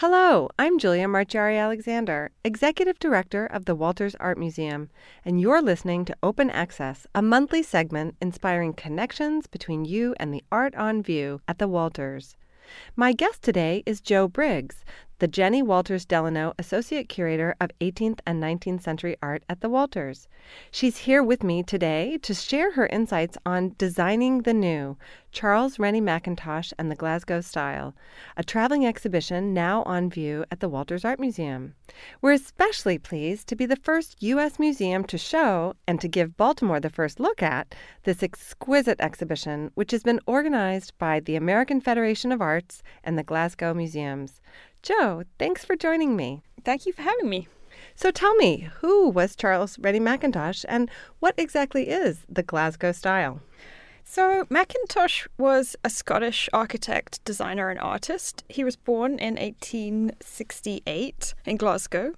Hello, I'm Julia Marciari Alexander, Executive Director of the Walters Art Museum, and you're listening to Open Access, a monthly segment inspiring connections between you and the art on view at the Walters. My guest today is Jo Briggs, the Jennie Walters Delano Associate Curator of 18th and 19th Century Art at the Walters. She's here with me today to share her insights on Designing the New Charles Rennie Mackintosh and the Glasgow Style, a traveling exhibition now on view at the Walters Art Museum. We're especially pleased to be the first U.S. museum to show and to give Baltimore the first look at this exquisite exhibition, which has been organized by the American Federation of Arts and the Glasgow Museums. Jo, thanks for joining me. Thank you for having me. So tell me, who was Charles Rennie Mackintosh and what exactly is the Glasgow style? So, Mackintosh was a Scottish architect, designer, and artist. He was born in 1868 in Glasgow.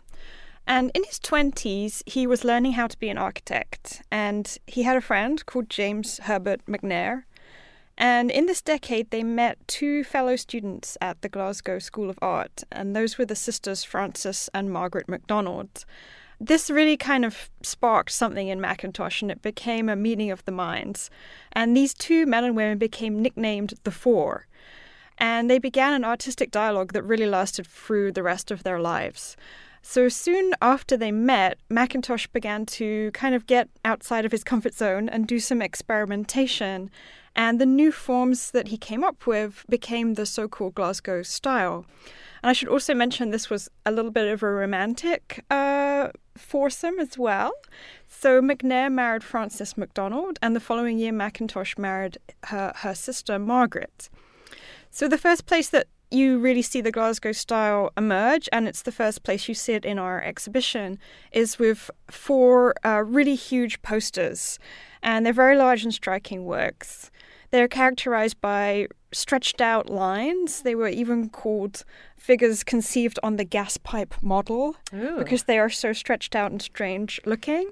And in his 20s, he was learning how to be an architect. And he had a friend called James Herbert McNair, and in this decade, they met two fellow students at the Glasgow School of Art, and those were the sisters Frances and Margaret MacDonald. This really kind of sparked something in Mackintosh, and it became a meeting of the minds. And these two men and women became nicknamed the Four. And they began an artistic dialogue that really lasted through the rest of their lives. So soon after they met, Mackintosh began to kind of get outside of his comfort zone and do some experimentation and the new forms that he came up with became the so called Glasgow style. And I should also mention this was a little bit of a romantic uh, foursome as well. So McNair married Frances MacDonald, and the following year Mackintosh married her, her sister Margaret. So the first place that you really see the Glasgow style emerge, and it's the first place you see it in our exhibition, is with four uh, really huge posters. And they're very large and striking works. They're characterized by stretched out lines. They were even called figures conceived on the gas pipe model Ooh. because they are so stretched out and strange looking.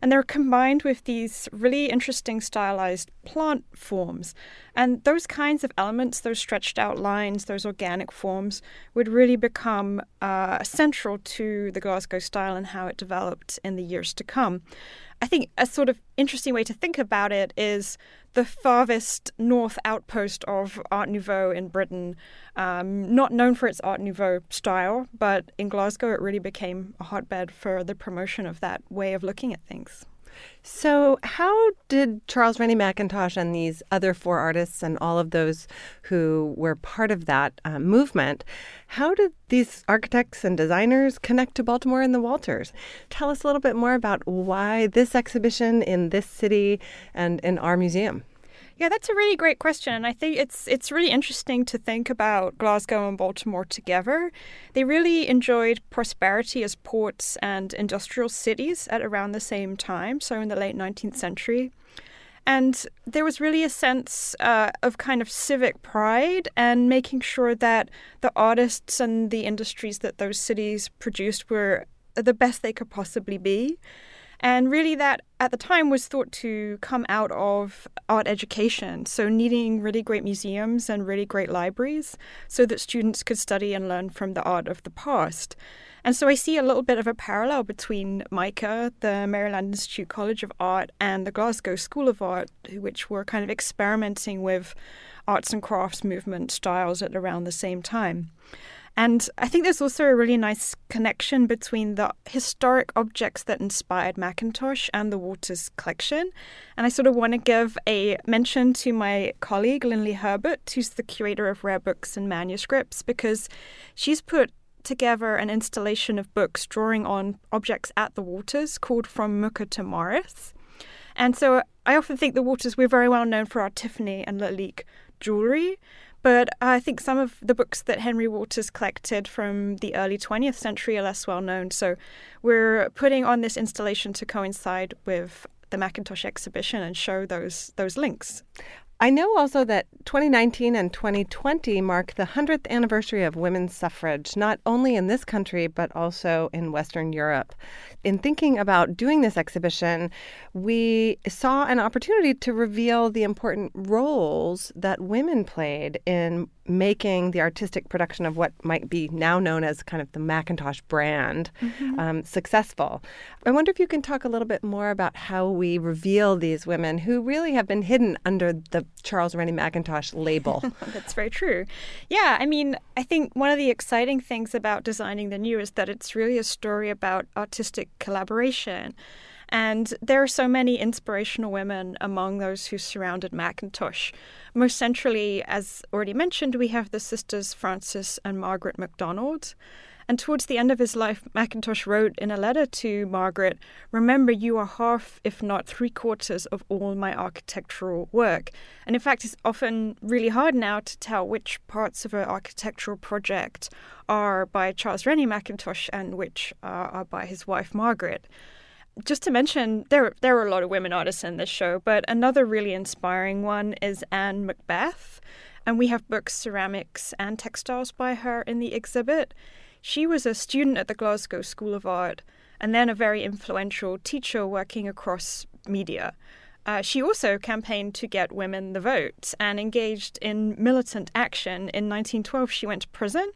And they're combined with these really interesting stylized plant forms. And those kinds of elements, those stretched out lines, those organic forms, would really become uh, central to the Glasgow style and how it developed in the years to come. I think a sort of interesting way to think about it is the farthest north outpost of Art Nouveau in Britain, um, not known for its Art Nouveau style, but in Glasgow it really became a hotbed for the promotion of that way of looking at things. So, how did Charles Rennie Mackintosh and these other four artists and all of those who were part of that uh, movement, how did these architects and designers connect to Baltimore and the Walters? Tell us a little bit more about why this exhibition in this city and in our museum. Yeah, that's a really great question, and I think it's it's really interesting to think about Glasgow and Baltimore together. They really enjoyed prosperity as ports and industrial cities at around the same time, so in the late 19th century. And there was really a sense uh, of kind of civic pride and making sure that the artists and the industries that those cities produced were the best they could possibly be. And really, that at the time was thought to come out of art education. So, needing really great museums and really great libraries so that students could study and learn from the art of the past. And so, I see a little bit of a parallel between MICA, the Maryland Institute College of Art, and the Glasgow School of Art, which were kind of experimenting with arts and crafts movement styles at around the same time. And I think there's also a really nice connection between the historic objects that inspired Mackintosh and the Walters collection. And I sort of want to give a mention to my colleague, Lynley Herbert, who's the curator of rare books and manuscripts, because she's put together an installation of books drawing on objects at the Walters called From Mucha to Morris. And so I often think the Walters, we're very well known for our Tiffany and Lalique jewelry. But I think some of the books that Henry Walters collected from the early 20th century are less well known. So we're putting on this installation to coincide with the Mackintosh exhibition and show those those links. I know also that 2019 and 2020 mark the 100th anniversary of women's suffrage, not only in this country, but also in Western Europe. In thinking about doing this exhibition, we saw an opportunity to reveal the important roles that women played in making the artistic production of what might be now known as kind of the Mackintosh brand mm-hmm. um, successful. I wonder if you can talk a little bit more about how we reveal these women who really have been hidden under the Charles Rennie Mackintosh label. That's very true. Yeah, I mean, I think one of the exciting things about designing the new is that it's really a story about artistic collaboration. And there are so many inspirational women among those who surrounded Mackintosh. Most centrally, as already mentioned, we have the sisters Frances and Margaret MacDonald. And towards the end of his life, Mackintosh wrote in a letter to Margaret Remember, you are half, if not three quarters, of all my architectural work. And in fact, it's often really hard now to tell which parts of an architectural project are by Charles Rennie Mackintosh and which are by his wife, Margaret just to mention, there there are a lot of women artists in this show, but another really inspiring one is Ann Macbeth, and we have books, ceramics, and textiles by her in the exhibit. She was a student at the Glasgow School of Art, and then a very influential teacher working across media. Uh, she also campaigned to get women the vote and engaged in militant action. In 1912, she went to prison,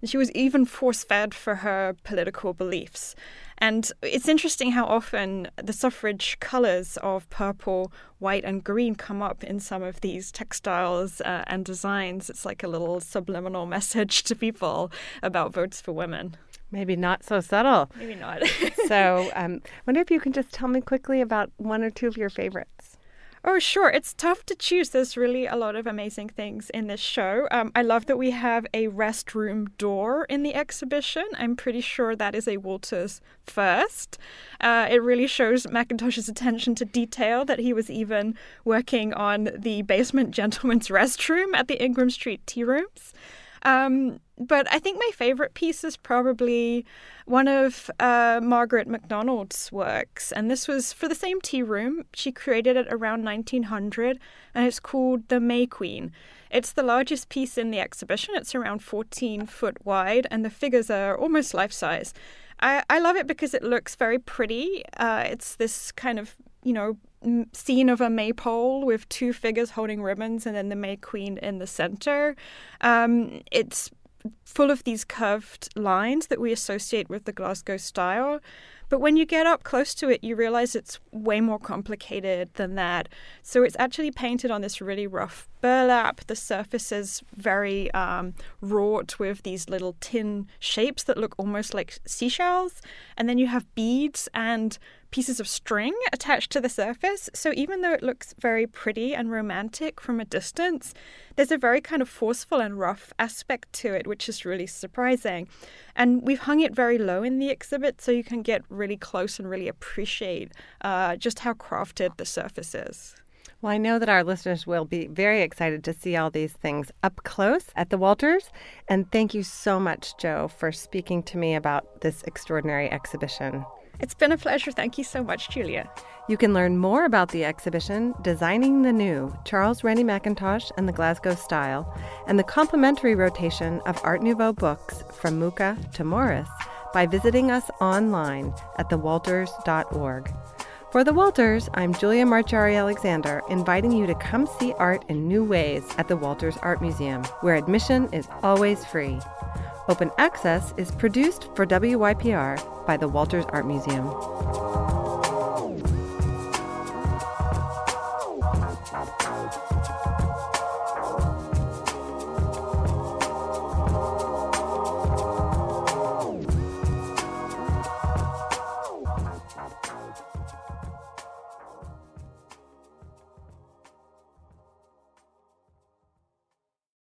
and she was even force fed for her political beliefs. And it's interesting how often the suffrage colours of purple, white, and green come up in some of these textiles uh, and designs. It's like a little subliminal message to people about votes for women. Maybe not so subtle. Maybe not. so, um, wonder if you can just tell me quickly about one or two of your favorites. Oh, sure. It's tough to choose. There's really a lot of amazing things in this show. Um, I love that we have a restroom door in the exhibition. I'm pretty sure that is a Walters first. Uh, it really shows Mackintosh's attention to detail that he was even working on the basement gentleman's restroom at the Ingram Street tea rooms. Um, but I think my favorite piece is probably one of uh, Margaret MacDonald's works. And this was for the same tea room. She created it around 1900, and it's called The May Queen. It's the largest piece in the exhibition. It's around 14 foot wide, and the figures are almost life size. I, I love it because it looks very pretty. Uh, it's this kind of, you know, scene of a maypole with two figures holding ribbons and then the May Queen in the center. Um, it's full of these curved lines that we associate with the Glasgow style. But when you get up close to it, you realize it's way more complicated than that. So it's actually painted on this really rough burlap. The surface is very um, wrought with these little tin shapes that look almost like seashells. And then you have beads and pieces of string attached to the surface. So even though it looks very pretty and romantic from a distance, there's a very kind of forceful and rough aspect to it, which is really surprising. And we've hung it very low in the exhibit so you can get really close and really appreciate uh, just how crafted the surface is. Well, I know that our listeners will be very excited to see all these things up close at the Walters. And thank you so much, Jo, for speaking to me about this extraordinary exhibition. It's been a pleasure. Thank you so much, Julia. You can learn more about the exhibition, Designing the New Charles Rennie Mackintosh and the Glasgow Style, and the complementary rotation of Art Nouveau books from Mucha to Morris by visiting us online at thewalters.org. For The Walters, I'm Julia Marciari Alexander, inviting you to come see art in new ways at the Walters Art Museum, where admission is always free. Open Access is produced for WYPR by the Walters Art Museum.